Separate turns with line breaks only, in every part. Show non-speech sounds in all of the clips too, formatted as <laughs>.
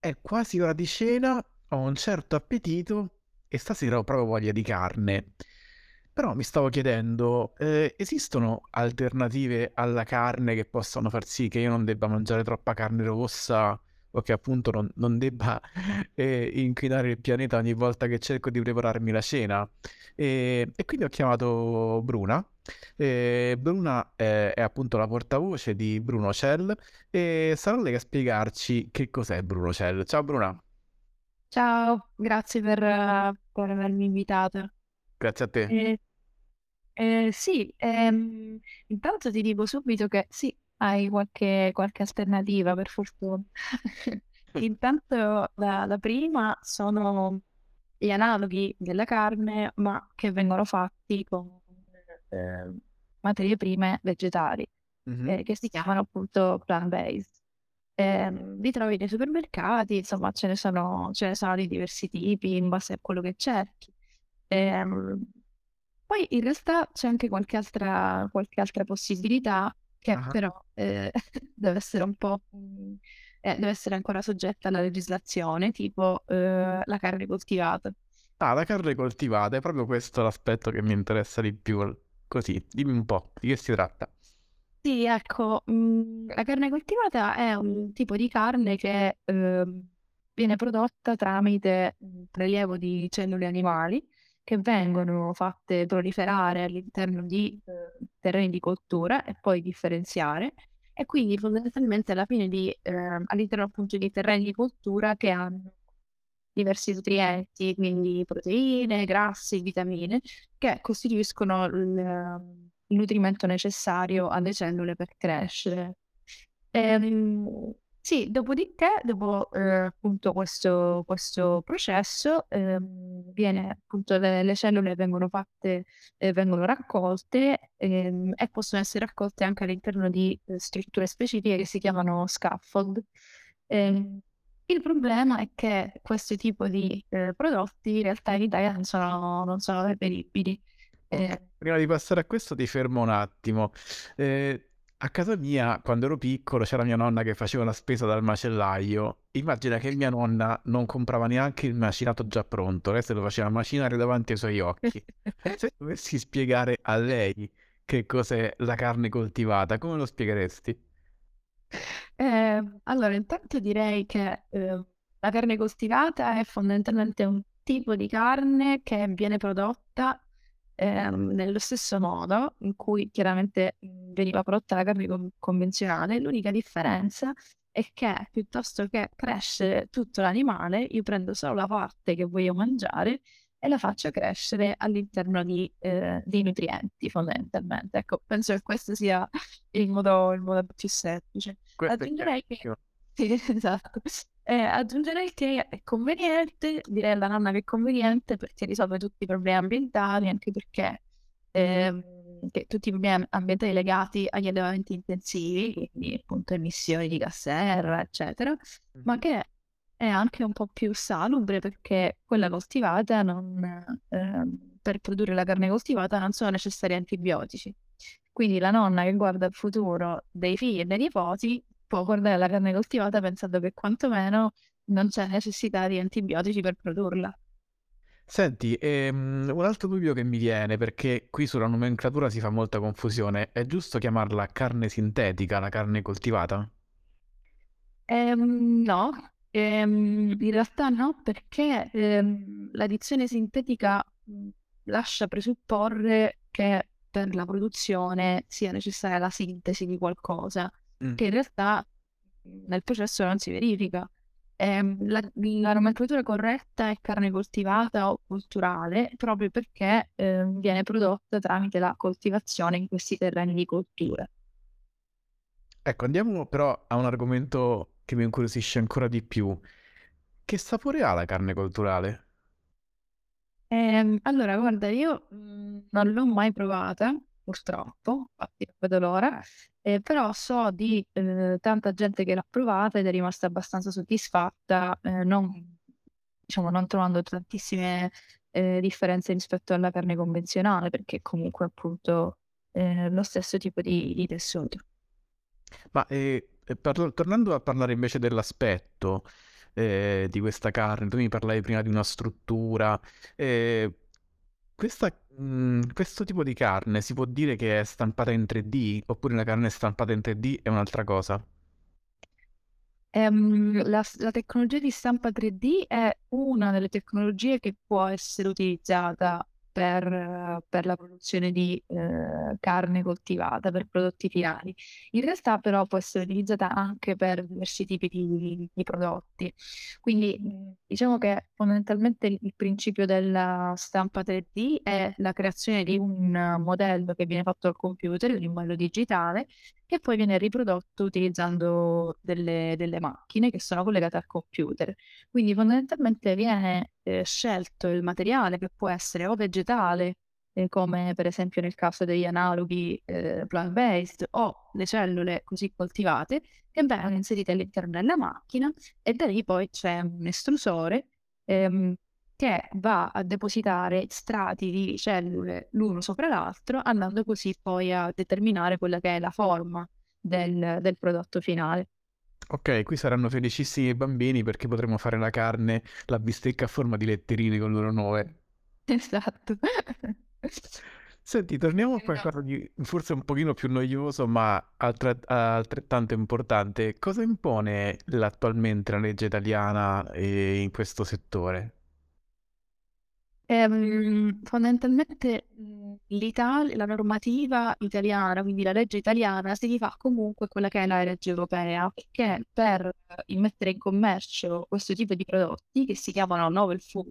È quasi ora di cena, ho un certo appetito e stasera ho proprio voglia di carne. Però mi stavo chiedendo, eh, esistono alternative alla carne che possano far sì che io non debba mangiare troppa carne rossa o che appunto non, non debba <laughs> eh, inquinare il pianeta ogni volta che cerco di prepararmi la cena? E, e quindi ho chiamato Bruna. E Bruna è, è appunto la portavoce di Bruno Cell e sarà lei a spiegarci che cos'è Bruno Cell. Ciao Bruna,
Ciao, grazie per, eh, per avermi invitato.
grazie a te.
Eh, eh, sì, ehm, intanto ti dico subito che sì, hai qualche, qualche alternativa per fortuna. <laughs> Intanto la, la prima sono gli analoghi della carne, ma che vengono fatti con eh, materie prime vegetali,
Mhm.
eh, che si chiamano appunto plant-based. Ehm, li trovi nei supermercati, insomma, ce ne sono, ce ne sono di diversi tipi in base a quello che cerchi. Ehm, poi in realtà c'è anche qualche altra, qualche altra possibilità che
Ah.
però eh, <laughs> deve essere un po', mh, eh, deve essere ancora soggetta alla legislazione, tipo eh, la carne coltivata.
Ah, la carne coltivata, è proprio questo l'aspetto che mi interessa di più. Così, dimmi un po', di che si tratta?
Sì, ecco, mhmm, la carne coltivata è un tipo di carne che, uhm, viene prodotta tramite, prelievo di cellule animali che vengono fatte proliferare all'interno di, uhm, terreni di coltura e poi differenziare e quindi fondamentalmente alla fine di ehm, all'interno appunto di terreni di coltura che hanno diversi nutrienti, quindi proteine, grassi, vitamine, che costituiscono il il nutrimento necessario alle cellule per crescere. Ehm, sì, dopodiché, dopo, ehm, appunto questo questo processo, ehm, viene appunto le le cellule vengono fatte ehm, vengono raccolte, ehm, e possono essere raccolte anche all'interno di, ehm, strutture specifiche che si chiamano scaffold. Il problema è che questo tipo di, ehm, prodotti in realtà in Italia non sono non sono reperibili. Ehm
prima di passare a questo ti fermo un attimo. Eh, a casa mia, quando ero piccolo, c'era mia nonna che faceva la spesa dal macellaio. Immagina che mia nonna non comprava neanche il macinato già pronto, lei se lo faceva macinare davanti ai suoi occhi. <laughs> Se dovessi spiegare a lei che cos'è la carne coltivata, come lo spiegheresti?
Ehm, allora intanto direi che, uhm, la carne coltivata è fondamentalmente un tipo di carne che viene prodotta, ehm, nello stesso modo in cui chiaramente, mhmm, veniva prodotta la carne con convenzionale. L'unica differenza è che piuttosto che crescere tutto l'animale, io prendo solo la parte che voglio mangiare e la faccio crescere all'interno di ehm, dei nutrienti fondamentalmente. Ecco, penso che questo sia il modo il modo più semplice.
Questo
Aggiungerei che sì, <laughs> esatto. Ehm, aggiungerei che è conveniente, direi alla nonna che è conveniente perché risolve tutti i problemi ambientali, anche perché, che tutti i problemi ambientali legati agli allevamenti intensivi, quindi appunto emissioni di gas serra, eccetera, ma
Mhm.
che è anche un po' più salubre perché quella coltivata non ehm, per produrre la carne coltivata non sono necessari antibiotici. Quindi la nonna che guarda il futuro dei figli e dei nipoti può guardare la carne coltivata pensando che quantomeno non c'è necessità di antibiotici per produrla.
Senti, ehm, un altro dubbio che mi viene, perché qui sulla nomenclatura si fa molta confusione, è giusto chiamarla carne sintetica, la carne coltivata?
Ehm, no, ehm, in realtà no, perché, ehm, l'addizione sintetica, mhmm, lascia presupporre che per la produzione sia necessaria la sintesi di qualcosa,
Mm.
che in realtà, mhmm, nel processo non si verifica. Ehm, la la nomenclatura corretta è carne coltivata o culturale, proprio perché, ehm, viene prodotta tramite la coltivazione in questi terreni di coltura.
Ecco, andiamo però a un argomento che mi incuriosisce ancora di più. Che sapore ha la carne culturale?
Ehm, allora guarda io, mhmm, non l'ho mai provata, purtroppo, infatti non vedo l'ora, ehm, però so di, ehm, tanta gente che l'ha provata ed è rimasta abbastanza soddisfatta, ehm, non diciamo non trovando tantissime, ehm, differenze rispetto alla carne convenzionale, perché comunque appunto, ehm, lo stesso tipo di di tessuto.
Ma eh, eh, parlo- tornando a parlare invece dell'aspetto, eh, di questa carne? Tu mi parlavi prima di una struttura. eh, questa, mh, questo tipo di carne si può dire che è stampata in 3D oppure una carne stampata in 3D è un'altra cosa?
Ehm, la, la tecnologia di stampa 3D è una delle tecnologie che può essere utilizzata per, eh, per la produzione di eh, carne coltivata, per prodotti finali. In realtà però può essere utilizzata anche per diversi tipi di, di prodotti. Quindi diciamo che fondamentalmente il principio della stampa 3D è la creazione di un modello che viene fatto al computer, di un modello digitale, che poi viene riprodotto utilizzando delle, delle macchine che sono collegate al computer. Quindi fondamentalmente viene eh, scelto il materiale che può essere o vegetale, eh, come per esempio nel caso degli analoghi eh, plant-based, o le cellule così coltivate, che vengono inserite all'interno della macchina e da lì poi c'è un estrusore ehm, che va a depositare strati di cellule l'uno sopra l'altro, andando così poi a determinare quella che è la forma del, del prodotto finale.
Ok, qui saranno felicissimi i bambini perché potremo fare la carne, la bistecca a forma di letterine con loro nome.
Esatto. <laughs>
Senti, torniamo a qualcosa di forse un pochino più noioso, ma altre- altrettanto importante. Cosa impone attualmente la legge italiana eh, in questo settore?
Ehm, fondamentalmente mh, l'Italia, la normativa italiana, quindi la legge italiana, si rifà comunque quella che è la legge europea, che per eh, immettere in commercio questo tipo di prodotti, che si chiamano novel food,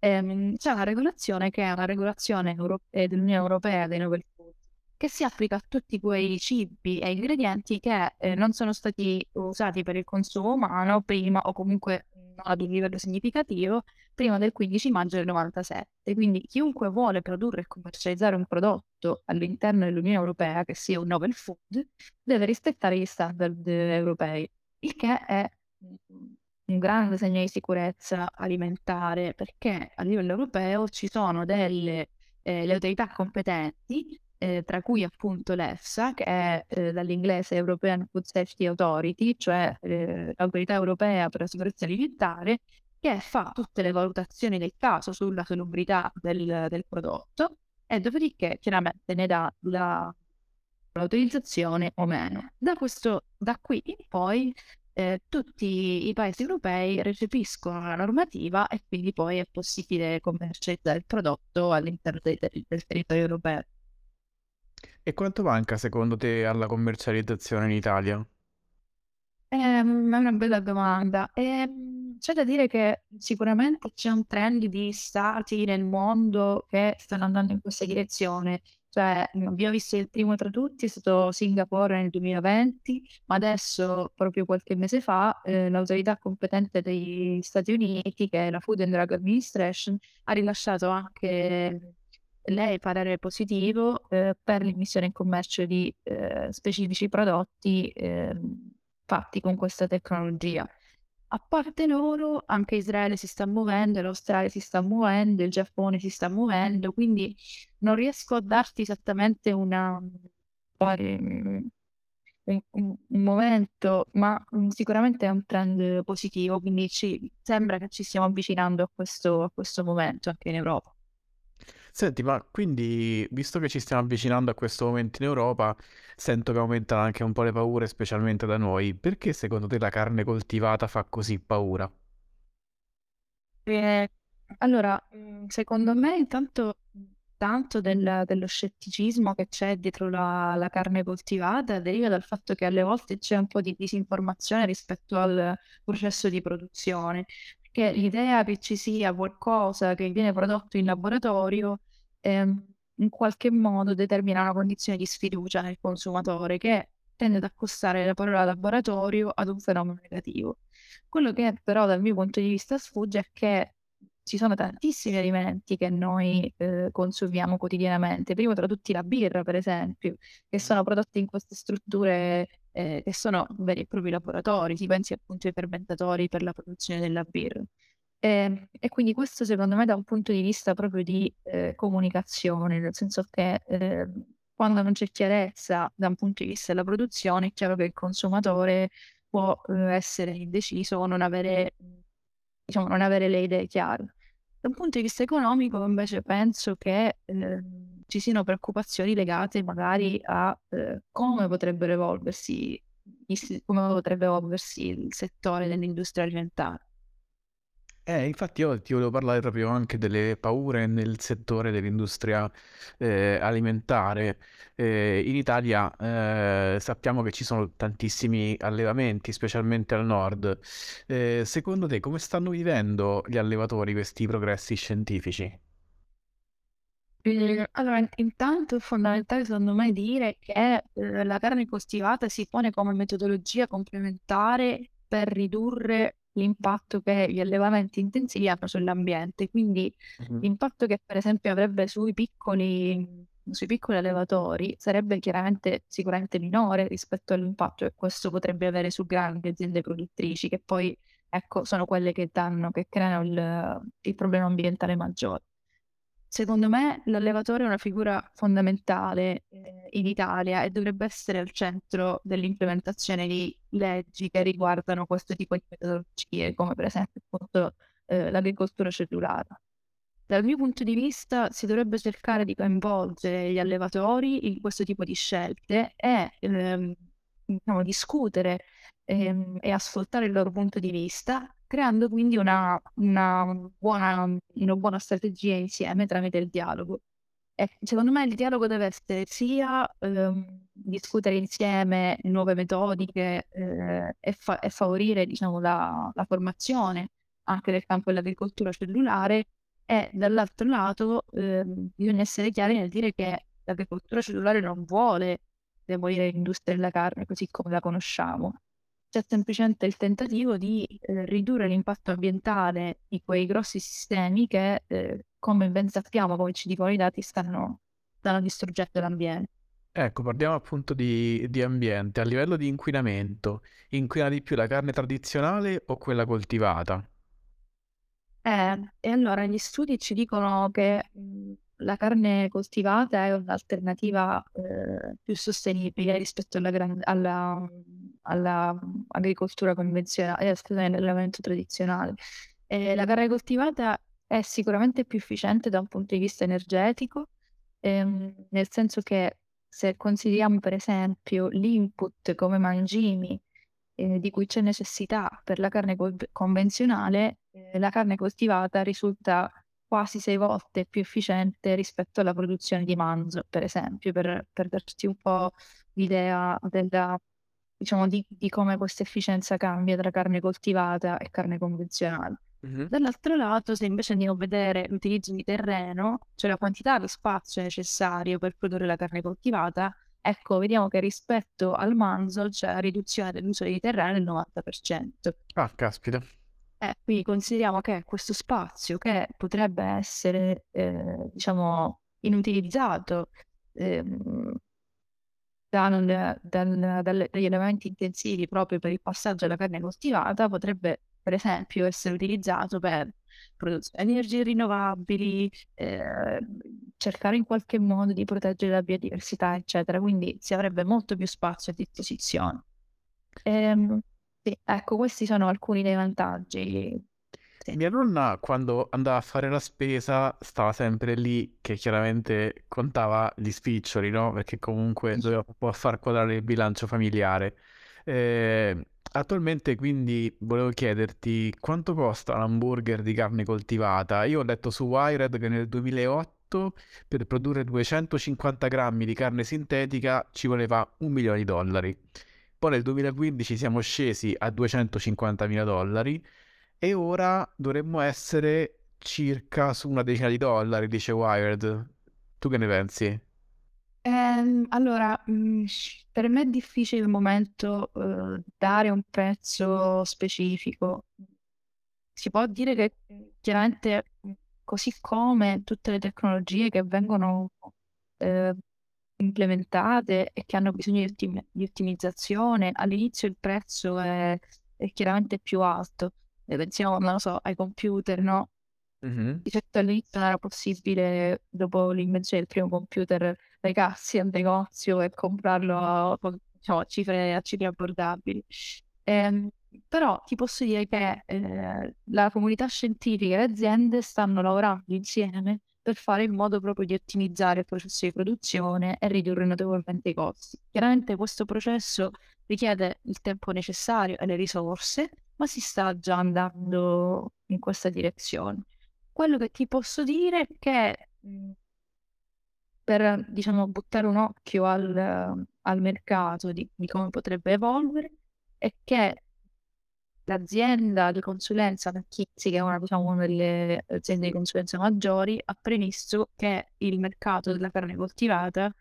ehm, c'è una regolazione che è una regolazione euro- eh, dell'Unione Europea dei novel food, che si applica a tutti quei cibi e ingredienti che eh, non sono stati usati per il consumo umano prima o comunque non ad un livello significativo prima del 15 maggio del 97. Quindi chiunque vuole produrre e commercializzare un prodotto all'interno dell'Unione Europea, che sia un novel food, deve rispettare gli standard europei, il che è un grande segno di sicurezza alimentare, perché a livello europeo ci sono delle eh, autorità competenti, eh, tra cui appunto l'EFSA, che è eh, dall'inglese European Food Safety Authority, cioè eh, l'autorità europea per la sicurezza alimentare, che fa tutte le valutazioni del caso sulla salubrità del, del prodotto e dopodiché chiaramente ne dà la, l'autorizzazione o meno. Da, questo, da qui poi eh, tutti i paesi europei recepiscono la normativa e quindi poi è possibile commercializzare il prodotto all'interno del, del territorio europeo.
E quanto manca secondo te alla commercializzazione in Italia?
Ehm, è una bella domanda. Ehm, c'è da dire che sicuramente c'è un trend di stati nel mondo che stanno andando in questa direzione. Cioè, abbiamo visto il primo tra tutti, è stato Singapore nel 2020, ma adesso, proprio qualche mese fa, eh, l'autorità competente degli Stati Uniti, che è la Food and Drug Administration, ha rilasciato anche lei parere positivo eh, per l'immissione in commercio di eh, specifici prodotti ehm, fatti con questa tecnologia. A parte loro, anche Israele si sta muovendo, l'Australia si sta muovendo, il Giappone si sta muovendo, quindi non riesco a darti esattamente una, un, un- un momento, ma mm, sicuramente è un trend positivo, quindi ci sembra che ci stiamo avvicinando a questo, a questo momento anche in Europa.
Senti, ma quindi, visto che ci stiamo avvicinando a questo momento in Europa, sento che aumentano anche un po' le paure, specialmente da noi. Perché secondo te la carne coltivata fa così paura?
Eh, allora, mm, secondo me intanto tanto del- dello scetticismo che c'è dietro la, la carne coltivata deriva dal fatto che alle volte c'è un po' di disinformazione rispetto al processo di produzione, perché l'idea che ci sia qualcosa che viene prodotto in laboratorio ehm, in qualche modo determina una condizione di sfiducia nel consumatore che tende ad accostare la parola laboratorio ad un fenomeno negativo. Quello che però dal mio punto di vista sfugge è che ci sono tantissimi alimenti che noi eh, consumiamo quotidianamente, primo tra tutti la birra, per esempio, che sono prodotti in queste strutture eh, che sono veri e propri laboratori, si pensi appunto ai fermentatori per la produzione della birra. E, e quindi questo secondo me da un punto di vista proprio di eh, comunicazione, nel senso che eh, quando non c'è chiarezza da un punto di vista della produzione, è chiaro che il consumatore può eh, essere indeciso o non avere, diciamo, non avere le idee chiare. Da un punto di vista economico, invece, penso che eh, ci siano preoccupazioni legate magari a eh, come potrebbero evolversi, come potrebbe evolversi il settore dell'industria alimentare.
Eh, infatti io ti volevo parlare proprio anche delle paure nel settore dell'industria eh, alimentare. Eh, in Italia eh, sappiamo che ci sono tantissimi allevamenti, specialmente al nord. Eh, secondo te come stanno vivendo gli allevatori questi progressi scientifici?
Allora, intanto è fondamentale secondo me dire che eh, la carne coltivata si pone come metodologia complementare per ridurre l'impatto che gli allevamenti intensivi hanno sull'ambiente. Quindi mm-hmm. l'impatto che per esempio avrebbe sui piccoli, sui piccoli allevatori sarebbe chiaramente sicuramente minore rispetto all'impatto che questo potrebbe avere su grandi aziende produttrici, che poi ecco, sono quelle che danno, che creano il, il problema ambientale maggiore. Secondo me l'allevatore è una figura fondamentale eh, in Italia e dovrebbe essere al centro dell'implementazione di leggi che riguardano questo tipo di metodologie, come per esempio appunto, eh, l'agricoltura cellulare. Dal mio punto di vista si dovrebbe cercare di coinvolgere gli allevatori in questo tipo di scelte e ehm, diciamo, discutere ehm, e ascoltare il loro punto di vista creando quindi una, una, buona, una buona strategia insieme tramite il dialogo. E secondo me il dialogo deve essere sia ehm, discutere insieme nuove metodiche eh, e, fa- e, favorire diciamo, la, la, formazione anche nel campo dell'agricoltura cellulare e dall'altro lato eh, bisogna essere chiari nel dire che l'agricoltura cellulare non vuole demolire l'industria della carne così come la conosciamo, c'è semplicemente il tentativo di eh, ridurre l'impatto ambientale di quei grossi sistemi che, eh, come ben sappiamo, come ci dicono i dati, stanno, stanno distruggendo l'ambiente.
Ecco, parliamo appunto di, di ambiente. A livello di inquinamento, inquina di più la carne tradizionale o quella coltivata?
Eh, e allora gli studi ci dicono che la carne coltivata è un'alternativa eh, più sostenibile rispetto alla, gran- alla, alla agricoltura convenzionale, eh, scusate, all'allevamento tradizionale. E la carne coltivata è sicuramente più efficiente da un punto di vista energetico, ehm, nel senso che se consideriamo per esempio l'input come mangimi eh, di cui c'è necessità per la carne co- convenzionale, eh, la carne coltivata risulta quasi sei volte più efficiente rispetto alla produzione di manzo, per esempio, per, per darti un po' l'idea della, diciamo, di, di come questa efficienza cambia tra carne coltivata e carne convenzionale. Mm-hmm. Dall'altro lato, se invece andiamo a vedere l'utilizzo di terreno, cioè la quantità di spazio necessario per produrre la carne coltivata, ecco, vediamo che rispetto al manzo c'è la riduzione dell'uso di terreno del 90%.
Ah, caspita.
Eh, quindi consideriamo che questo spazio che potrebbe essere, eh, diciamo, inutilizzato ehm, dal, dal, dagli elementi intensivi proprio per il passaggio alla carne coltivata, potrebbe per esempio essere utilizzato per produzione di energie rinnovabili, eh, cercare in qualche modo di proteggere la biodiversità, eccetera. Quindi si avrebbe molto più spazio a disposizione. Ehm, sì, ecco, questi sono alcuni dei vantaggi.
Sì. Mia nonna quando andava a fare la spesa stava sempre lì che chiaramente contava gli spiccioli, no? Perché comunque doveva un po' far quadrare il bilancio familiare. Eh, attualmente quindi volevo chiederti quanto costa un hamburger di carne coltivata? Io ho letto su Wired che nel 2008 per produrre 250 grammi di carne sintetica ci voleva un milione di dollari. Poi nel 2015 siamo scesi a 250.000 dollari e ora dovremmo essere circa su una decina di dollari, dice Wired. Tu che ne pensi?
Ehm, allora, mm, per me è difficile al momento eh, dare un prezzo specifico. Si può dire che chiaramente, così come tutte le tecnologie che vengono eh, implementate e che hanno bisogno di, ottim- di ottimizzazione, all'inizio il prezzo è, è chiaramente più alto. E pensiamo, non lo so, ai computer, no? Mm-hmm. Di certo all'inizio non era possibile, dopo l'invenzione del primo computer, recarsi al negozio e comprarlo a, diciamo, a cifre, a cifre abbordabili. Ehm, però ti posso dire che, ehm, la comunità scientifica e le aziende stanno lavorando insieme per fare in modo proprio di ottimizzare il processo di produzione e ridurre notevolmente i costi. Chiaramente questo processo richiede il tempo necessario e le risorse, ma si sta già andando in questa direzione. Quello che ti posso dire è che, per, diciamo, buttare un occhio al al mercato di di come potrebbe evolvere, è che l'azienda di consulenza McKinsey, che è una diciamo una delle aziende di consulenza maggiori, ha previsto che il mercato della carne coltivata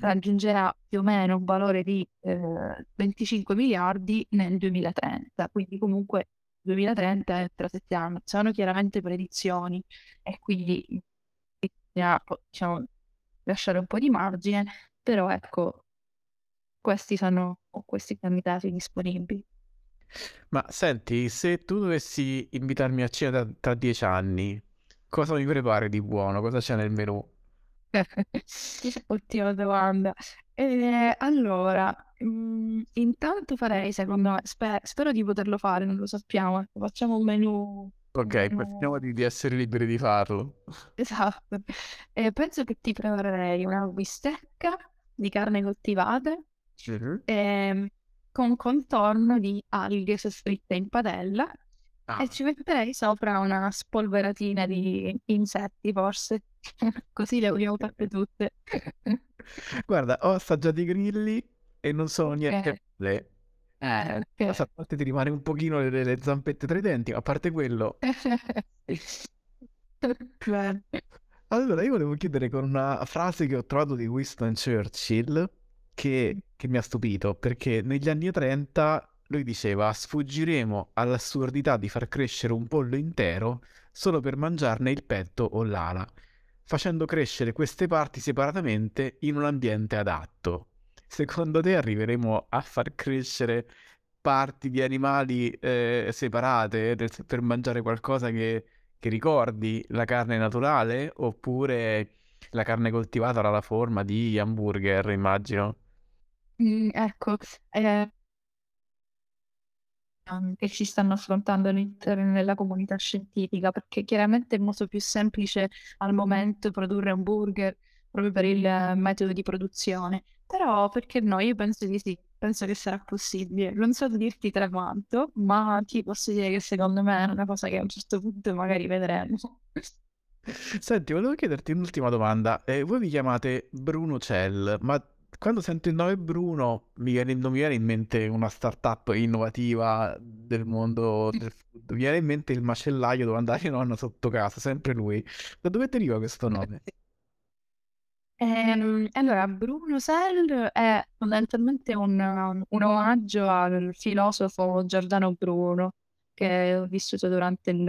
raggiungerà più o meno un valore di, ehm, 25 miliardi nel 2030. Quindi comunque 2030 è tra 7 anni. Sono chiaramente predizioni e quindi bisogna diciamo lasciare un po' di margine, però ecco questi sono questi candidati disponibili.
Ma senti, se tu dovessi invitarmi a cena tra, tra dieci anni, cosa mi prepari di buono? Cosa c'è nel menù? <laughs>
Ottima domanda. Ehm, allora, mhmm, intanto farei secondo me spe spero di poterlo fare, non lo sappiamo, ecco, facciamo un menù un
Ok,
menù
speriamo di, di essere liberi di farlo. <laughs>
esatto. E penso che ti preparerei una bistecca di carne coltivata,
Mhm.
ehm, con contorno di alghe soffritte in padella e
Ah,
ci metterei sopra una spolveratina di insetti forse, <laughs> così le abbiamo fatte tutte. <laughs>
Guarda, ho assaggiato i grilli e non sono niente male. Eh,
okay.
a volte ti rimane un pochino le, le zampette tra i denti, ma a parte quello. <laughs> Allora, io volevo chiudere con una frase che ho trovato di Winston Churchill che, che mi ha stupito, perché negli anni 30 lui diceva sfuggiremo all'assurdità di far crescere un pollo intero solo per mangiarne il petto o l'ala, facendo crescere queste parti separatamente in un ambiente adatto. Secondo te arriveremo a far crescere parti di animali eh, separate per mangiare qualcosa che che ricordi la carne naturale oppure la carne coltivata avrà la forma di hamburger, immagino.
Mhmm, ecco, ehm Uhm, che ci stanno affrontando all'interno nella comunità scientifica, perché chiaramente è molto più semplice al momento produrre un burger proprio per il metodo di produzione. Però perché no, io penso di sì, penso che sarà possibile. Non so dirti tra quanto, ma ti posso dire che secondo me è una cosa che a un certo punto magari vedremo.
Senti, volevo chiederti un'ultima domanda. Eh, voi vi chiamate Bruno Cell, ma quando sento il nome Bruno mi viene, non mi viene in mente una startup innovativa del mondo del food, mi viene in mente il macellaio dove andare nonna sotto casa, sempre lui. Da dove deriva questo nome?
Ehm, allora Bruno Sell è fondamentalmente un un omaggio al filosofo Giordano Bruno, che è vissuto durante il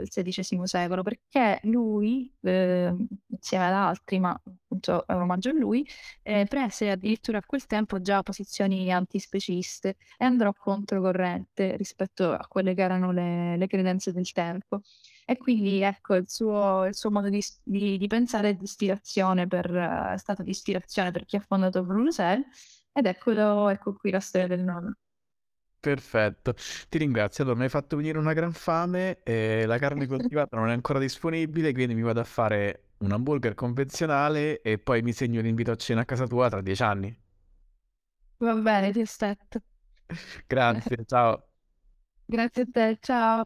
il XVI secolo, perché lui, ehm, insieme ad altri, ma appunto è un omaggio a lui, ehm, prese addirittura a quel tempo già posizioni antispeciste e andò controcorrente rispetto a quelle che erano le le credenze del tempo. E quindi ecco il suo il suo modo di di di pensare è di per è stato di ispirazione per chi ha fondato Bruxelles ed eccolo ecco qui la storia del nome.
Perfetto, ti ringrazio. Allora, mi hai fatto venire una gran fame e la carne coltivata non è ancora disponibile, quindi mi vado a fare un hamburger convenzionale e poi mi segno l'invito a cena a casa tua tra dieci anni.
Va bene, ti aspetto.
Grazie, ciao.
Grazie a te, ciao.